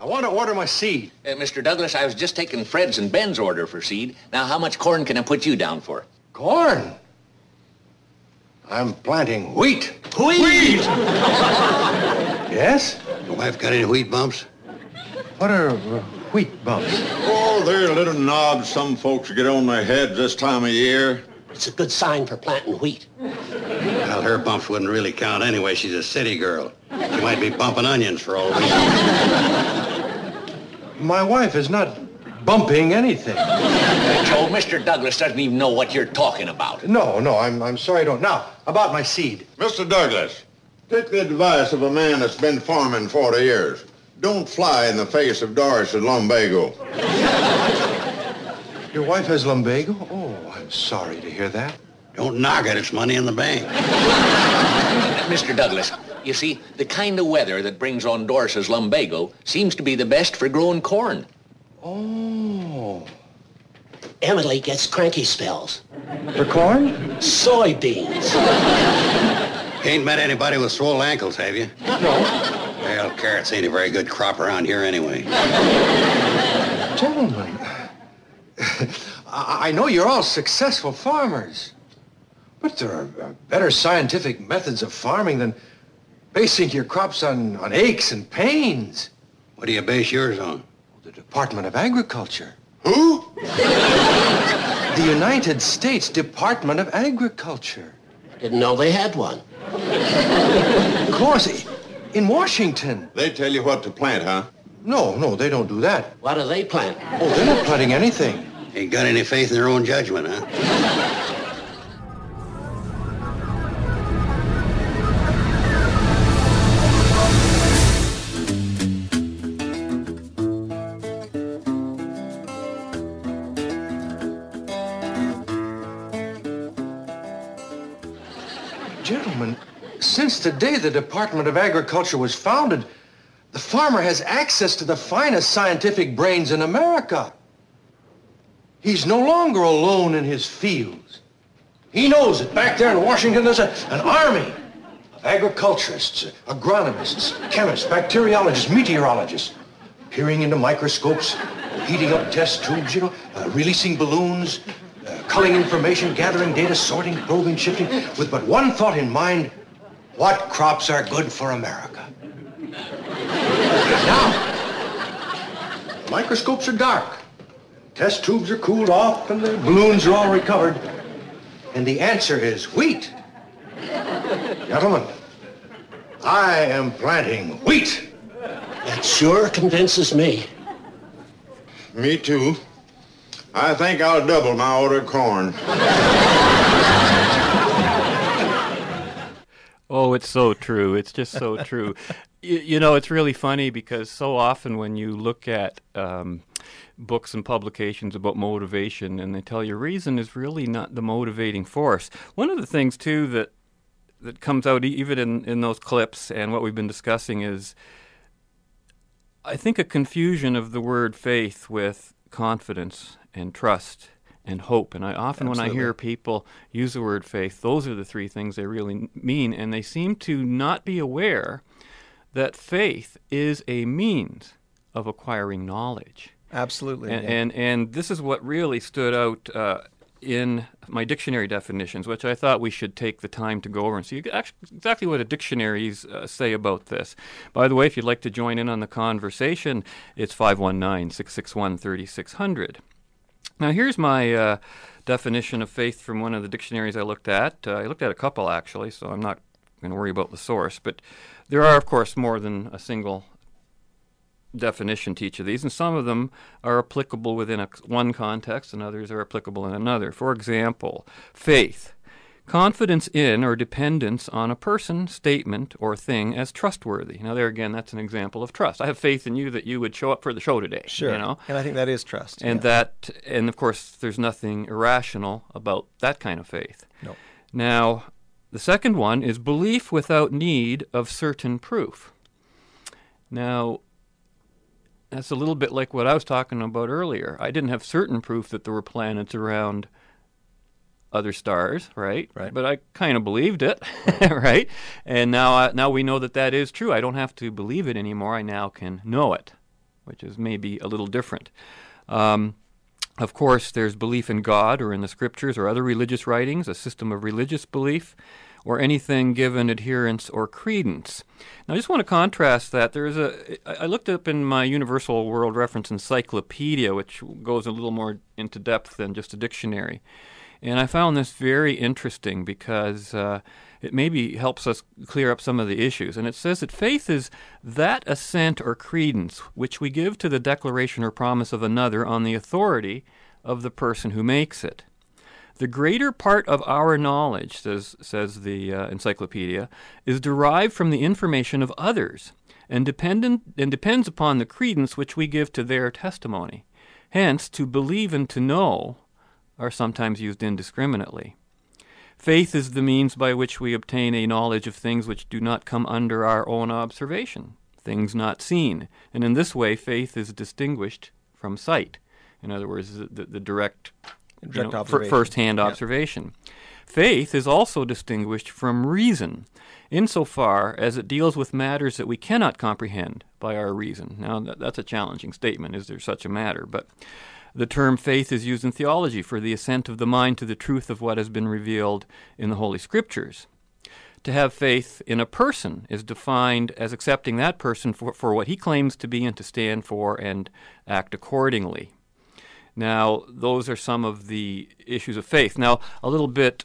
I want to order my seed. Uh, Mr. Douglas, I was just taking Fred's and Ben's order for seed. Now, how much corn can I put you down for? Corn. I'm planting wheat. Wheat! Yes? Your wife got any wheat bumps? What are uh, wheat bumps? Oh, they're little knobs some folks get on their heads this time of year. It's a good sign for planting wheat. Well, her bumps wouldn't really count anyway. She's a city girl. She might be bumping onions for all we know. My wife is not bumping anything. Joe, Mr. Douglas doesn't even know what you're talking about. No, no, I'm, I'm sorry I don't. Now, about my seed. Mr. Douglas, take the advice of a man that's been farming 40 years. Don't fly in the face of Doris at Lumbago. Your wife has lumbago? Oh, I'm sorry to hear that. Don't knock it. It's money in the bank. Mr. Douglas, you see, the kind of weather that brings on Doris's lumbago seems to be the best for growing corn. Oh. Emily gets cranky spells. For corn? Soybeans. Ain't met anybody with swole ankles, have you? No. Well, carrots ain't a very good crop around here anyway. Gentlemen, I I know you're all successful farmers, but there are uh, better scientific methods of farming than basing your crops on, on aches and pains. What do you base yours on? The Department of Agriculture. Who? The United States Department of Agriculture. Didn't know they had one. Of course, in Washington. They tell you what to plant, huh? No, no, they don't do that. What do they plant? Oh, they're not planting anything. Ain't got any faith in their own judgment, huh? Gentlemen, since the day the Department of Agriculture was founded, the farmer has access to the finest scientific brains in America. He's no longer alone in his fields. He knows that back there in Washington there's a, an army of agriculturists, agronomists, chemists, bacteriologists, meteorologists, peering into microscopes, heating up test tubes, you know, uh, releasing balloons, culling information, gathering data, sorting, probing, shifting, with but one thought in mind, what crops are good for America? Now, microscopes are dark. Test tubes are cooled off and the balloons are all recovered. And the answer is wheat. Gentlemen, I am planting wheat. That sure convinces me. Me too. I think I'll double my order of corn. Oh, it's so true. It's just so true. you, you know, it's really funny because so often when you look at um, books and publications about motivation, and they tell you reason is really not the motivating force. One of the things too that that comes out even in, in those clips and what we've been discussing is I think a confusion of the word faith with confidence and trust and hope. And I often, when I hear people use the word faith, those are the three things they really mean. And they seem to not be aware that faith is a means of acquiring knowledge. Absolutely. And, yeah. and and this is what really stood out uh, in my dictionary definitions, which I thought we should take the time to go over and see exactly what the dictionaries uh, say about this. By the way, if you'd like to join in on the conversation, it's 519 661 3600. Now, here's my uh, definition of faith from one of the dictionaries I looked at. Uh, I looked at a couple, actually, so I'm not going to worry about the source. But there are, of course, more than a single definition to each of these, and some of them are applicable within a, one context, and others are applicable in another. For example, faith. Confidence in or dependence on a person, statement, or thing as trustworthy. Now, there again, that's an example of trust. I have faith in you that you would show up for the show today. Sure. You know? And I think that is trust. And yeah. that, and of course, there's nothing irrational about that kind of faith. No. Now, the second one is belief without need of certain proof. Now, that's a little bit like what I was talking about earlier. I didn't have certain proof that there were planets around other stars, right? Right. But I kind of believed it, right? And now, I, now we know that that is true. I don't have to believe it anymore. I now can know it, which is maybe a little different. Um, of course, there's belief in God or in the scriptures or other religious writings, a system of religious belief, or anything given adherence or credence. Now, I just want to contrast that. There is a. I looked up in my Universal World Reference Encyclopedia, which goes a little more into depth than just a dictionary, and I found this very interesting because. Uh, it maybe helps us clear up some of the issues. And it says that faith is that assent or credence which we give to the declaration or promise of another on the authority of the person who makes it. The greater part of our knowledge, says, says the uh, encyclopedia, is derived from the information of others and, dependent, and depends upon the credence which we give to their testimony. Hence, to believe and to know are sometimes used indiscriminately. Faith is the means by which we obtain a knowledge of things which do not come under our own observation, things not seen. And in this way, faith is distinguished from sight. In other words, the, the, direct, Direct you know, observation. first hand Yeah. observation. Faith is also distinguished from reason, insofar as it deals with matters that we cannot comprehend by our reason. Now, that, that's a challenging statement. Is there such a matter? But the term faith is used in theology for the assent of the mind to the truth of what has been revealed in the Holy Scriptures. To have faith in a person is defined as accepting that person for, for what he claims to be and to stand for and act accordingly. Now, those are some of the issues of faith. Now, a little bit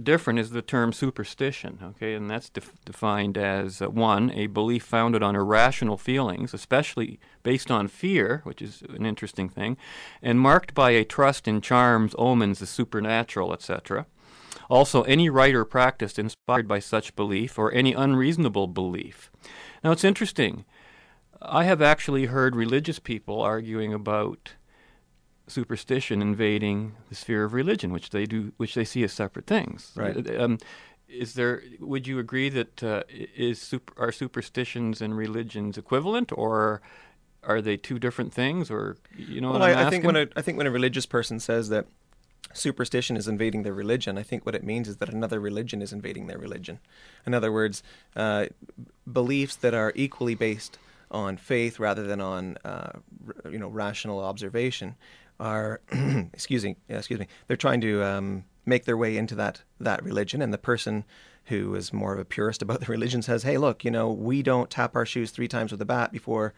different is the term superstition, okay, and that's def- defined as uh, one, a belief founded on irrational feelings, especially based on fear, which is an interesting thing, and marked by a trust in charms, omens, the supernatural, etc. Also, any rite or practice inspired by such belief or any unreasonable belief. Now, it's interesting. I have actually heard religious people arguing about superstition invading the sphere of religion, which they do, which they see as separate things. Right. Um, is there? Would you agree that uh, is super, are superstitions and religions equivalent, or are they two different things? Or you know Well, I, I think when a, I think when a religious person says that superstition is invading their religion, I think what it means is that another religion is invading their religion. In other words, uh, beliefs that are equally based on faith rather than on uh, r- you know rational observation are excuse me excuse me they're trying to um, make their way into that that religion and the person who is more of a purist about the religion says hey look you know we don't tap our shoes three times with a bat before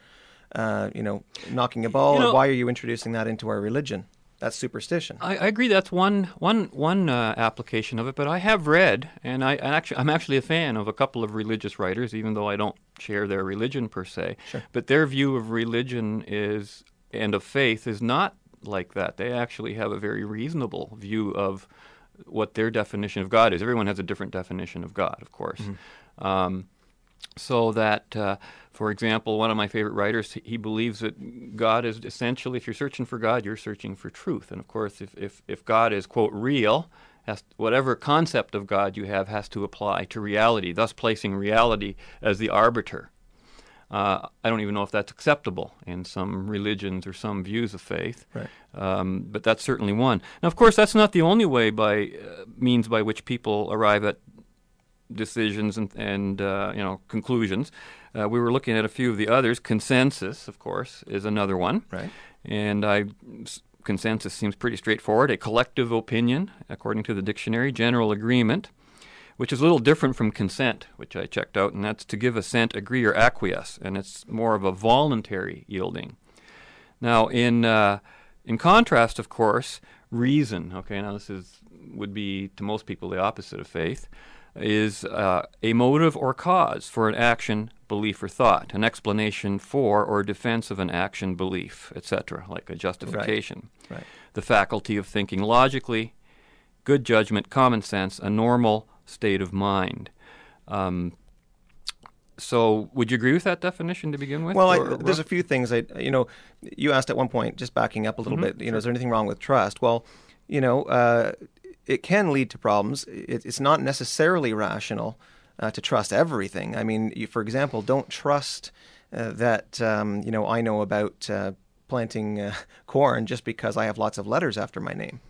uh, you know knocking a ball You know- why are you introducing that into our religion that's superstition I, I agree. That's one one one uh, application of it. But I have read, and I, I actually I'm actually a fan of a couple of religious writers, even though I don't share their religion per se. Sure. But their view of religion is and of faith is not like that. They actually have a very reasonable view of what their definition of God is. Everyone has a different definition of God, of course. Um, so that, uh, for example, one of my favorite writers, he- he believes that God is essentially, if you're searching for God, you're searching for truth. And of course, if, if, if God is, quote, real, has, whatever concept of God you have has to apply to reality, thus placing reality as the arbiter. Uh, I don't even know if that's acceptable in some religions or some views of faith. Right. Um, but that's certainly one. Now, of course, that's not the only way by uh, means by which people arrive at decisions and, and uh, you know conclusions. Uh, we were looking at a few of the others. Consensus, of course, is another one. Right. And I consensus seems pretty straightforward. A collective opinion, according to the dictionary, general agreement, which is a little different from consent, which I checked out, and that's to give assent, agree, or acquiesce, and it's more of a voluntary yielding. Now, in uh, in contrast, of course, reason. Okay, now this is would be to most people the opposite of faith. Is uh, a motive or cause for an action, belief, or thought, an explanation for or defense of an action, belief, etc., like a justification. Right. right. The faculty of thinking logically, good judgment, common sense, a normal state of mind. Um, so, would you agree with that definition to begin with? Well, I, there's a few things. I, you know, you asked at one point, just backing up a little mm-hmm. bit. You know, is there anything wrong with trust? Well, you know, uh, it can lead to problems. It, it's not necessarily rational uh, to trust everything. I mean, you, for example, don't trust uh, that um, you know I know about uh, planting uh, corn just because I have lots of letters after my name.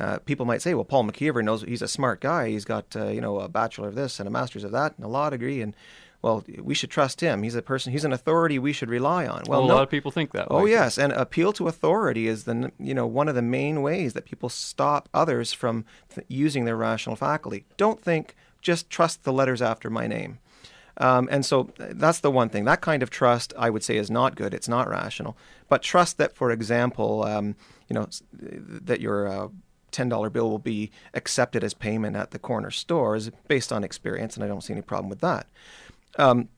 Uh, people might say, well, Paul McKeever knows he's a smart guy. He's got uh, you know a bachelor of this and a master's of that and a law degree, and well, we should trust him. He's a person. He's an authority we should rely on. Well, well a no, lot of people think that. Way. Oh way. yes, and appeal to authority is the you know one of the main ways that people stop others from th- using their rational faculty. Don't think. Just trust the letters after my name. Um, and so that's the one thing. That kind of trust, I would say, is not good. It's not rational. But trust that, for example, um, you know, that your uh, $10 bill will be accepted as payment at the corner store is based on experience, and I don't see any problem with that. Um,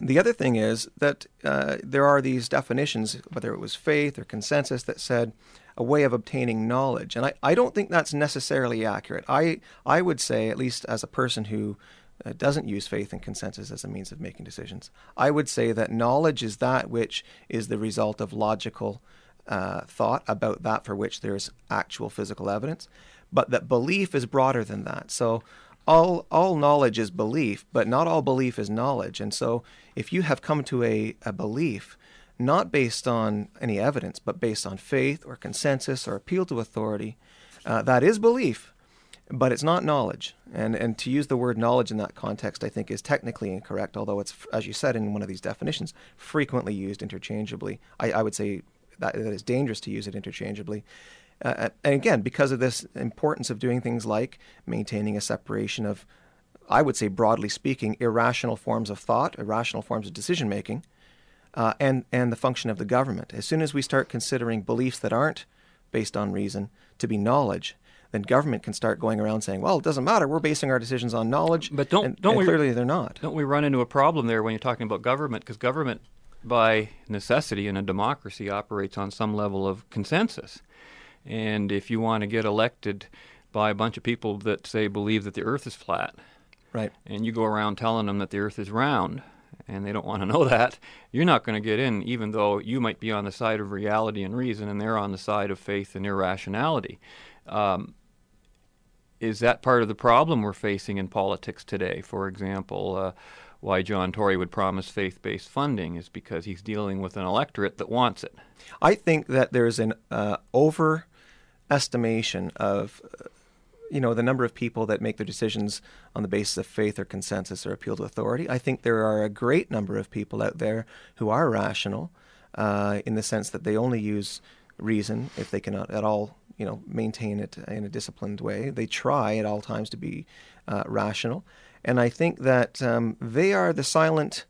the other thing is that uh, there are these definitions, whether it was faith or consensus, that said a way of obtaining knowledge. And I, I don't think that's necessarily accurate. I, I would say, at least as a person who uh, doesn't use faith and consensus as a means of making decisions, I would say that knowledge is that which is the result of logical uh, thought about that for which there's actual physical evidence, but that belief is broader than that. So all all knowledge is belief, but not all belief is knowledge. And so if you have come to a, a belief not based on any evidence, but based on faith or consensus or appeal to authority, uh, that is belief, but it's not knowledge. And and to use the word knowledge in that context, I think is technically incorrect, although it's, as you said in one of these definitions, frequently used interchangeably. I, I would say that, that is dangerous to use it interchangeably. Uh, uh, and again, because of this importance of doing things like maintaining a separation of, I would say broadly speaking, irrational forms of thought, irrational forms of decision making, uh, and and the function of the government. As soon as we start considering beliefs that aren't based on reason to be knowledge, then government can start going around saying, "Well, it doesn't matter. We're basing our decisions on knowledge." But don't and, don't and we clearly they're not. Don't we run into a problem there when you're talking about government? Because government, by necessity in a democracy, operates on some level of consensus. And if you want to get elected by a bunch of people that say believe that the Earth is flat, right, and you go around telling them that the Earth is round, and they don't want to know that, you're not going to get in, even though you might be on the side of reality and reason, and they're on the side of faith and irrationality. Um, is that part of the problem we're facing in politics today? For example, uh, why John Tory would promise faith based funding is because he's dealing with an electorate that wants it. I think that there's an uh, over estimation of you know the number of people that make their decisions on the basis of faith or consensus or appeal to authority. I think there are a great number of people out there who are rational uh, in the sense that they only use reason if they cannot at all you know maintain it in a disciplined way. They try at all times to be uh, rational, and I think that um, they are the silent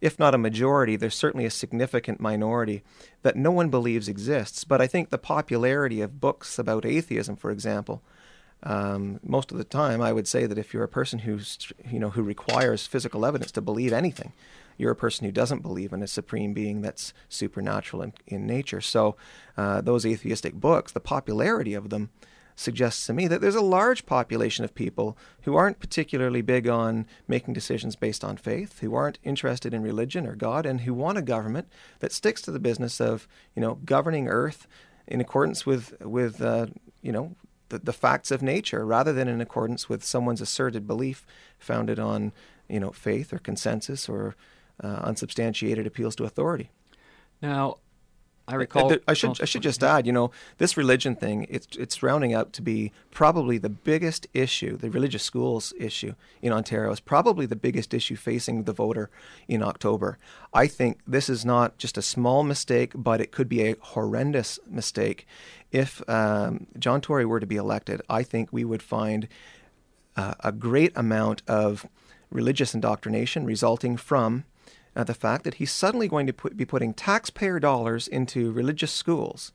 if not a majority, there's certainly a significant minority that no one believes exists. But I think the popularity of books about atheism, for example, um, most of the time, I would say that if you're a person who's, you know, who requires physical evidence to believe anything, you're a person who doesn't believe in a supreme being that's supernatural in, in nature. So, uh, those atheistic books, the popularity of them, suggests to me that there's a large population of people who aren't particularly big on making decisions based on faith, who aren't interested in religion or God, and who want a government that sticks to the business of you know governing Earth in accordance with with uh, you know the, the facts of nature, rather than in accordance with someone's asserted belief founded on you know faith or consensus or uh, unsubstantiated appeals to authority. Now, I recall. I should I should just add, you know, this religion thing, it's it's rounding out to be probably the biggest issue. The religious schools issue in Ontario is probably the biggest issue facing the voter in October. I think this is not just a small mistake, but it could be a horrendous mistake. If um, John Tory were to be elected, I think we would find uh, a great amount of religious indoctrination resulting from uh, the fact that he's suddenly going to put, be putting taxpayer dollars into religious schools.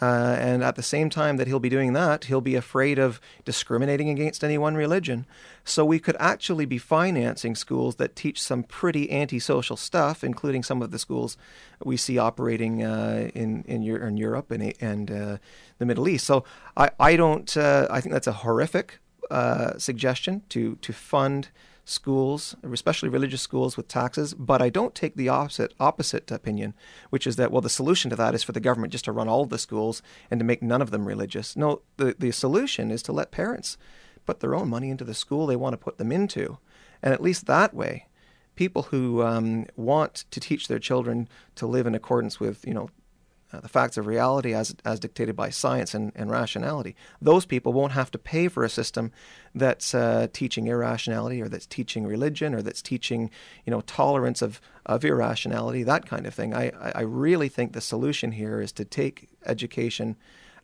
Uh, and at the same time that he'll be doing that, he'll be afraid of discriminating against any one religion. So we could actually be financing schools that teach some pretty antisocial stuff, including some of the schools we see operating uh, in, in, in, Europe and, and uh, the Middle East. So I, I don't, uh, I think that's a horrific uh, suggestion to, to fund schools, especially religious schools, with taxes. But I don't take the opposite opposite opinion, which is that well, the solution to that is for the government just to run all the schools and to make none of them religious. No, the the solution is to let parents put their own money into the school they want to put them into, and at least that way. People who um, want to teach their children to live in accordance with, you know, uh, the facts of reality as, as dictated by science and, and rationality. Those people won't have to pay for a system that's uh, teaching irrationality or that's teaching religion or that's teaching, you know, tolerance of, of irrationality, that kind of thing. I, I really think the solution here is to take education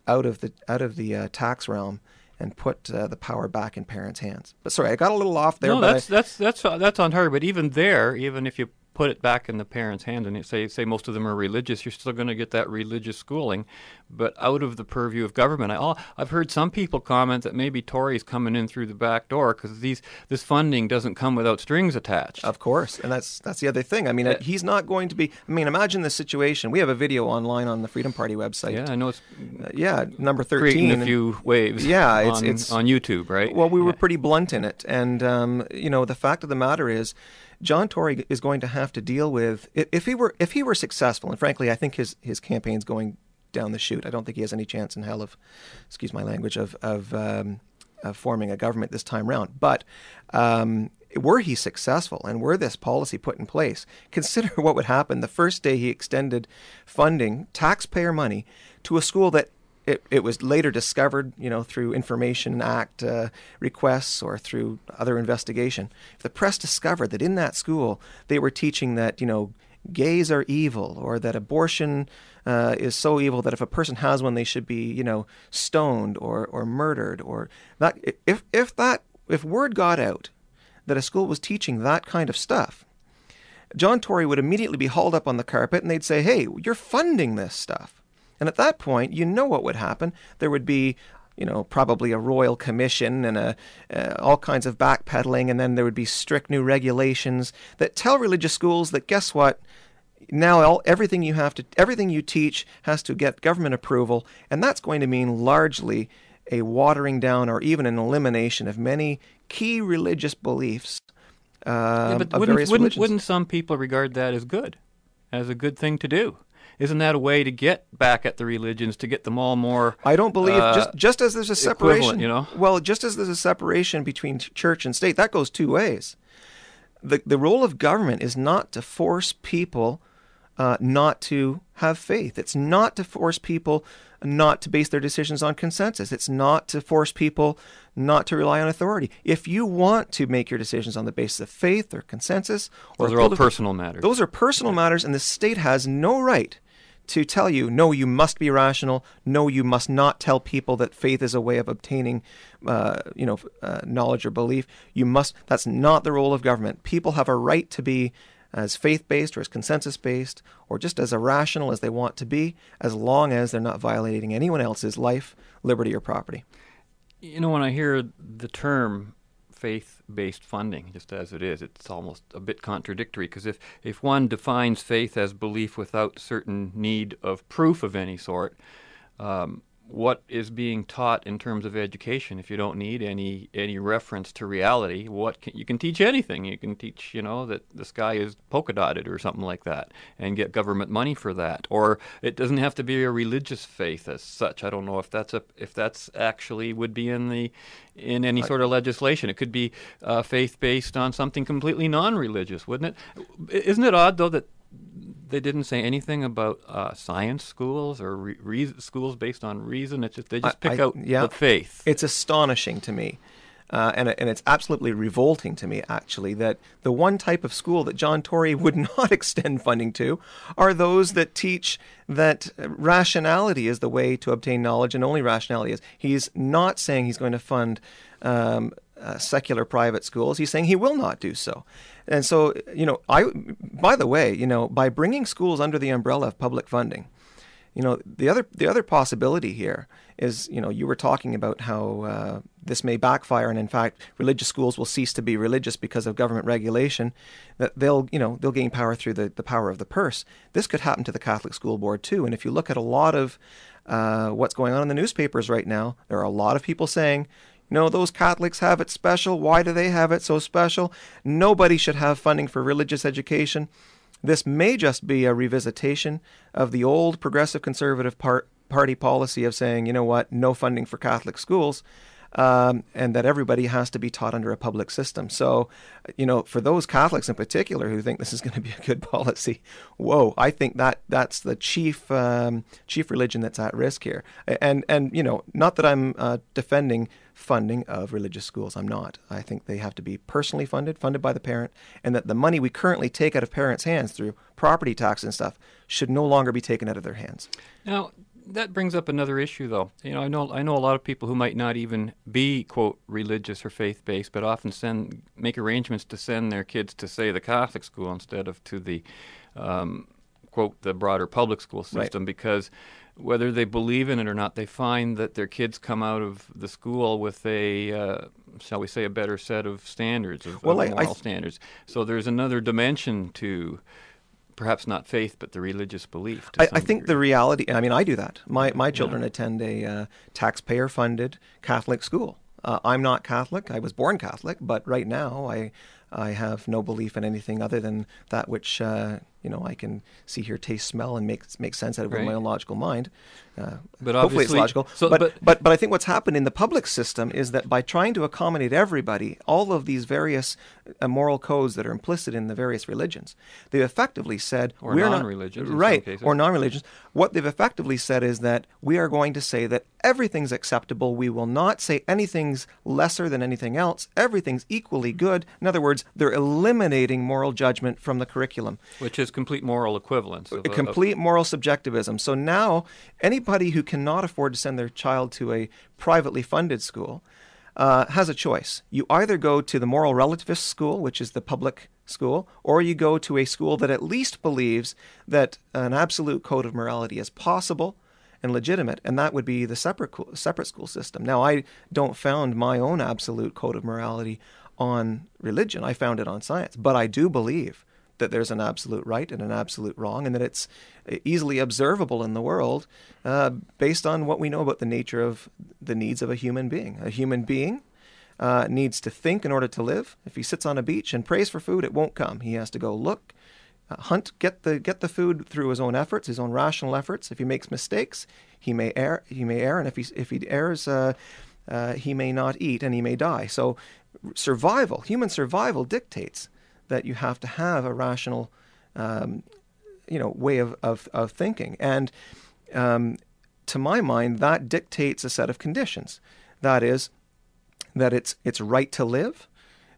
out of the, out of the uh, tax realm and put uh, the power back in parents' hands. But sorry, I got a little off there. No, that's, I, that's that's that's on her. But even there, even if you put it back in the parents' hands and say say most of them are religious, you're still going to get that religious schooling, but out of the purview of government. I, all, I've heard some people comment that maybe Tory's coming in through the back door because these this funding doesn't come without strings attached. Of course, and that's that's the other thing. I mean, uh, he's not going to be. I mean, imagine the situation. We have a video online on the Freedom Party website. Yeah, I know it's. Uh, yeah, number thirteen. Creating a few waves. Yeah, it's on, it's on YouTube, right? Well, we were pretty blunt in it, and um, you know, the fact of the matter is John Tory is going to have to deal with if he were if he were successful, and frankly, I think his his campaign's going down the chute. I don't think he has any chance in hell of, excuse my language, of of, um, of forming a government this time round. But um, were he successful and were this policy put in place, consider what would happen the first day he extended funding, taxpayer money, to a school that it, it was later discovered, you know, through Information Act uh, requests or through other investigation. If the press discovered that in that school they were teaching that, you know, gays are evil or that abortion uh, is so evil that if a person has one they should be, you know, stoned or, or murdered or that, if, if that, if word got out that a school was teaching that kind of stuff, John Tory would immediately be hauled up on the carpet and they'd say, hey, you're funding this stuff. And at that point, you know what would happen. There would be you know, probably a royal commission and a, uh, all kinds of backpedaling, and then there would be strict new regulations that tell religious schools that guess what? Now all, everything you have to, everything you teach has to get government approval, and that's going to mean largely a watering down or even an elimination of many key religious beliefs. Uh, yeah, but wouldn't, wouldn't, wouldn't some people regard that as good, as a good thing to do? Isn't that a way to get back at the religions to get them all more? I don't believe uh, just just as there's a separation. You know, well, just as there's a separation between church and state, that goes two ways. the The role of government is not to force people uh, not to have faith. It's not to force people not to base their decisions on consensus. It's not to force people not to rely on authority. If you want to make your decisions on the basis of faith or consensus, or those are all personal matters. Those are personal matters, and the state has no right to tell you, no, you must be rational. No, you must not tell people that faith is a way of obtaining, uh, you know, uh, knowledge or belief. You must. That's not the role of government. People have a right to be as faith-based or as consensus-based or just as irrational as they want to be, as long as they're not violating anyone else's life, liberty, or property. You know, when I hear the term faith based funding, just as it is. It's almost a bit contradictory because if, if one defines faith as belief without certain need of proof of any sort, um, what is being taught in terms of education. If you don't need any any reference to reality what can, you can teach anything. You can teach you know that the sky is polka dotted or something like that and get government money for that. Or it doesn't have to be a religious faith as such. I don't know if that's a if that's actually would be in the in any sort of legislation. It could be uh, faith based on something completely non-religious wouldn't it? Isn't it odd though that they didn't say anything about uh, science schools or re- reason, schools based on reason. It's just they just pick I- out yeah. the faith. It's astonishing to me. Uh, and, and it's absolutely revolting to me, actually, that the one type of school that John Tory would not extend funding to are those that teach that rationality is the way to obtain knowledge and only rationality is. He's not saying he's going to fund um, uh, secular private schools. He's saying he will not do so. And so, you know, I, by the way, you know, by bringing schools under the umbrella of public funding, you know, the other the other possibility here is, you know, you were talking about how uh, this may backfire, and in fact, religious schools will cease to be religious because of government regulation. That they'll, you know, they'll gain power through the, the power of the purse. This could happen to the Catholic School Board too. And if you look at a lot of uh, what's going on in the newspapers right now, there are a lot of people saying, know, those Catholics have it special. Why do they have it so special? Nobody should have funding for religious education. This may just be a revisitation of the old progressive conservative part, party policy of saying, you know what, no funding for Catholic schools, um, and that everybody has to be taught under a public system. So, you know, for those Catholics in particular who think this is going to be a good policy, whoa, I think that that's the chief um, chief religion that's at risk here. And and you know, not that I'm uh, defending funding of religious schools. I'm not. I think they have to be personally funded, funded by the parent, and that the money we currently take out of parents' hands through property tax and stuff should no longer be taken out of their hands. Now, that brings up another issue, though. You know, I know I know a lot of people who might not even be quote religious or faith based, but often send make arrangements to send their kids to say the Catholic school instead of to the um, quote the broader public school Right. system because whether they believe in it or not, they find that their kids come out of the school with a, uh, shall we say, a better set of standards, of, Well, of I- I moral th- standards. So there's another dimension to, perhaps not faith, but the religious belief. I, I think degree. the reality. I mean, I do that. My my children attend a uh, taxpayer-funded Catholic school. Uh, I'm not Catholic. I was born Catholic, but right now I I have no belief in anything other than that which uh, you know I can see, hear, taste, smell, and make make sense out of it with my own logical mind. Uh, But hopefully it's obviously- logical. so- but, but- but but I think what's happened in the public system is that by trying to accommodate everybody, all of these various uh, moral codes that are implicit in the various religions, they've effectively said Or we're non-religions in some right or non-religions. What they've effectively said is that we are going to say that everything's acceptable. We will not say anything's lesser than anything else. Everything's equally good. In other words, they're eliminating moral judgment from the curriculum which is complete moral equivalence. Of, a complete moral subjectivism. So now, anybody who cannot afford to send their child to a privately funded school uh, has a choice. You either go to the moral relativist school, which is the public school, or you go to a school that at least believes that an absolute code of morality is possible and legitimate, and that would be the separate separate school system. Now, I don't found my own absolute code of morality on religion. I found it on science, but I do believe that there's an absolute right and an absolute wrong, and that it's easily observable in the world uh, based on what we know about the nature of the needs of a human being. A human being uh, needs to think in order to live. If he sits on a beach and prays for food, it won't come. He has to go look, uh, hunt, get the get the food through his own efforts, his own rational efforts. If he makes mistakes, he may err. He may err, and if he if he errs, uh, uh, he may not eat and he may die. So, survival, human survival, dictates that you have to have a rational, um, you know, way of of, of thinking. And um, to my mind, that dictates a set of conditions. That is, that it's it's right to live,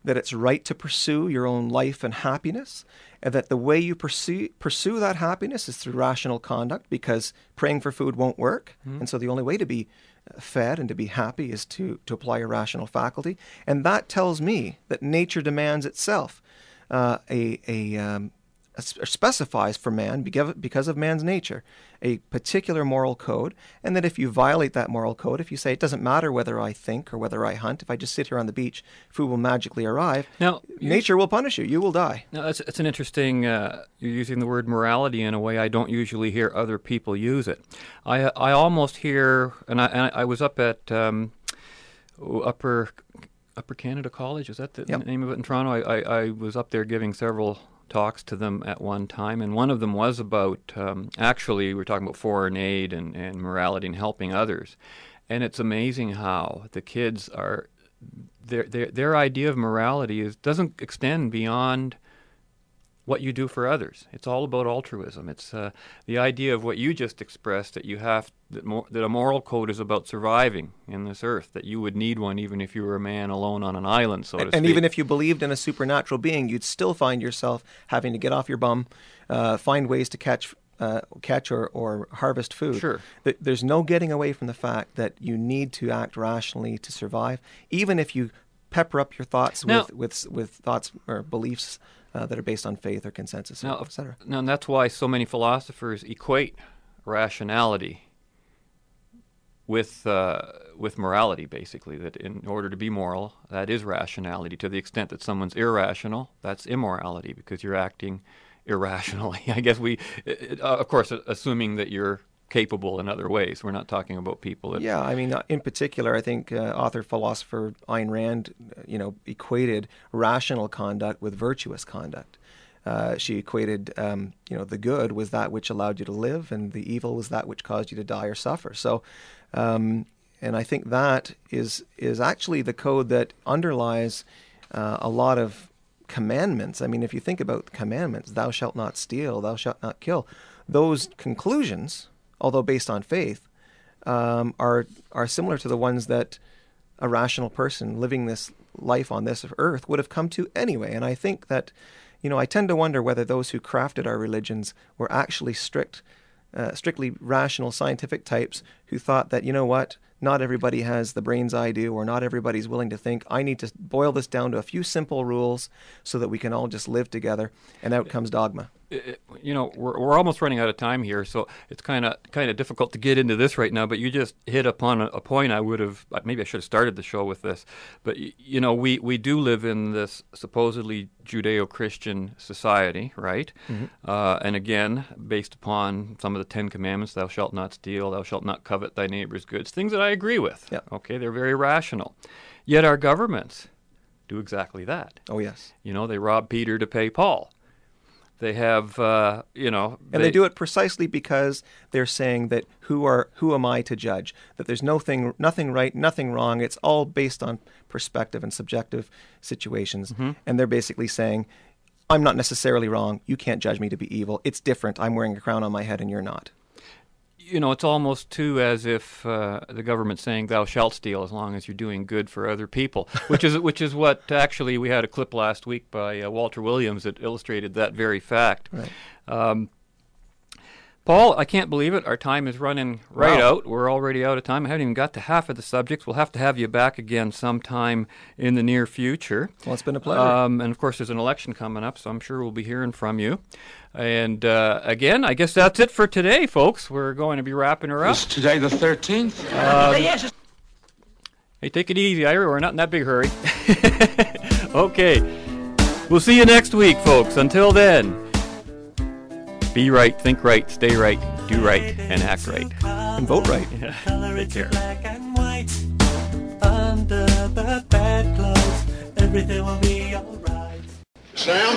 that it's right to pursue your own life and happiness, and that the way you pursue pursue that happiness is through rational conduct because praying for food won't work. Mhm. And so the only way to be fed and to be happy is to to apply your rational faculty. And that tells me that nature demands itself uh, a a um, a specifies for man because because of man's nature a particular moral code and that if you violate that moral code if you say it doesn't matter whether i think or whether i hunt if i just sit here on the beach food will magically arrive Now, nature will punish you you will die Now, that's, that's an interesting. Uh, you're using the word morality in a way I don't usually hear other people use it. I I almost hear, and I, and I was up at um, Upper Upper Canada College. Is that the Yep. name of it in Toronto? I, I, I was up there giving several talks to them at one time, and one of them was about um, actually we were talking about foreign aid and, and morality and helping others, and it's amazing how the kids are their their their idea of morality is doesn't extend beyond what you do for others. It's all about altruism. It's uh, the idea of what you just expressed that you have that, mor- that a moral code is about surviving in this earth. That you would need one even if you were a man alone on an island, so to and, speak. and even if you believed in a supernatural being, you'd still find yourself having to get off your bum, uh, find ways to catch. Uh, catch or, or harvest food. Sure. Th- There's no getting away from the fact that you need to act rationally to survive, even if you pepper up your thoughts Now- with, with with thoughts or beliefs uh, that are based on faith or consensus, Now, etc. now, and that's why so many philosophers equate rationality with uh, with morality, basically. That in order to be moral, that is rationality. To the extent that someone's irrational, that's immorality because you're acting irrationally. I guess we, uh, of course, assuming that you're capable in other ways. We're not talking about people that. Yeah, I mean, uh, in particular, I think uh, author philosopher Ayn Rand, you know, equated rational conduct with virtuous conduct. Uh, she equated, um, you know, the good was that which allowed you to live, and the evil was that which caused you to die or suffer. So, um, and I think that is is actually the code that underlies uh, a lot of commandments. I mean, if you think about commandments, thou shalt not steal, thou shalt not kill, those conclusions, although based on faith, um, are are similar to the ones that a rational person living this life on this earth would have come to anyway. And I think that, you know, I tend to wonder whether those who crafted our religions were actually strict, uh, strictly rational scientific types who thought that, you know what, not everybody has the brains I do, or not everybody's willing to think. I need to boil this down to a few simple rules so that we can all just live together. And out comes dogma. It- you know we're, we're almost running out of time here so it's kind of kind of difficult to get into this right now but you just hit upon a, a point i would have maybe i should have started the show with this but y- you know we we do live in this supposedly judeo-christian society right Mhm. uh, and again based upon some of the ten commandments thou shalt not steal thou shalt not covet thy neighbor's goods things that i agree with Yeah. okay they're very rational yet our governments do exactly that Oh, yes. you know they rob peter to pay paul they have, uh, you know, And they, do it precisely because they're saying that who are who am I to judge? That there's nothing nothing right, nothing wrong. It's all based on perspective and subjective situations. Mhm. And they're basically saying, I'm not necessarily wrong. You can't judge me to be evil. It's different. I'm wearing a crown on my head and you're not. You know, it's almost too as if uh, the government's saying "Thou shalt steal" as long as you're doing good for other people, which is which is what actually we had a clip last week by uh, Walter Williams that illustrated that very fact. Right. Um, Paul, I can't believe it. Our time is running right Wow. out. We're already out of time. I haven't even got to half of the subjects. We'll have to have you back again sometime in the near future. Well, it's been a pleasure. Um, and of course, there's an election coming up, so I'm sure we'll be hearing from you. And uh, again, I guess that's it for today, folks. We're going to be wrapping her up. Is today the 13th? Um, hey, take it easy, Ira. We're not in that big hurry. okay. We'll see you next week, folks. Until then, be right, think right, stay right, do right, and act right. And vote right. Color Take into care. black and white. Under the bedclothes, everything will be alright. Sam?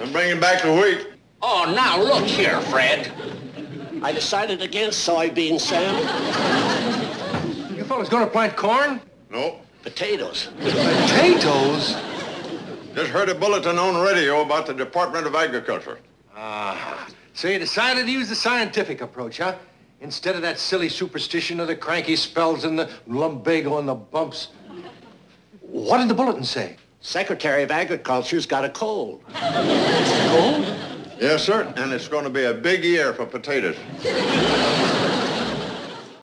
I'm bringing back the wheat. Oh, now look here, Fred. I decided against soybeans, Sam. You fellas gonna plant corn? No. Potatoes. Potatoes? Just heard a bulletin on radio about the Department of Agriculture. Ah. So you decided to use the scientific approach, huh? Instead of that silly superstition of the cranky spells and the lumbago and the bumps. What did the bulletin say? Secretary of Agriculture's got a cold. cold. Yes, sir. And it's going to be a big year for potatoes.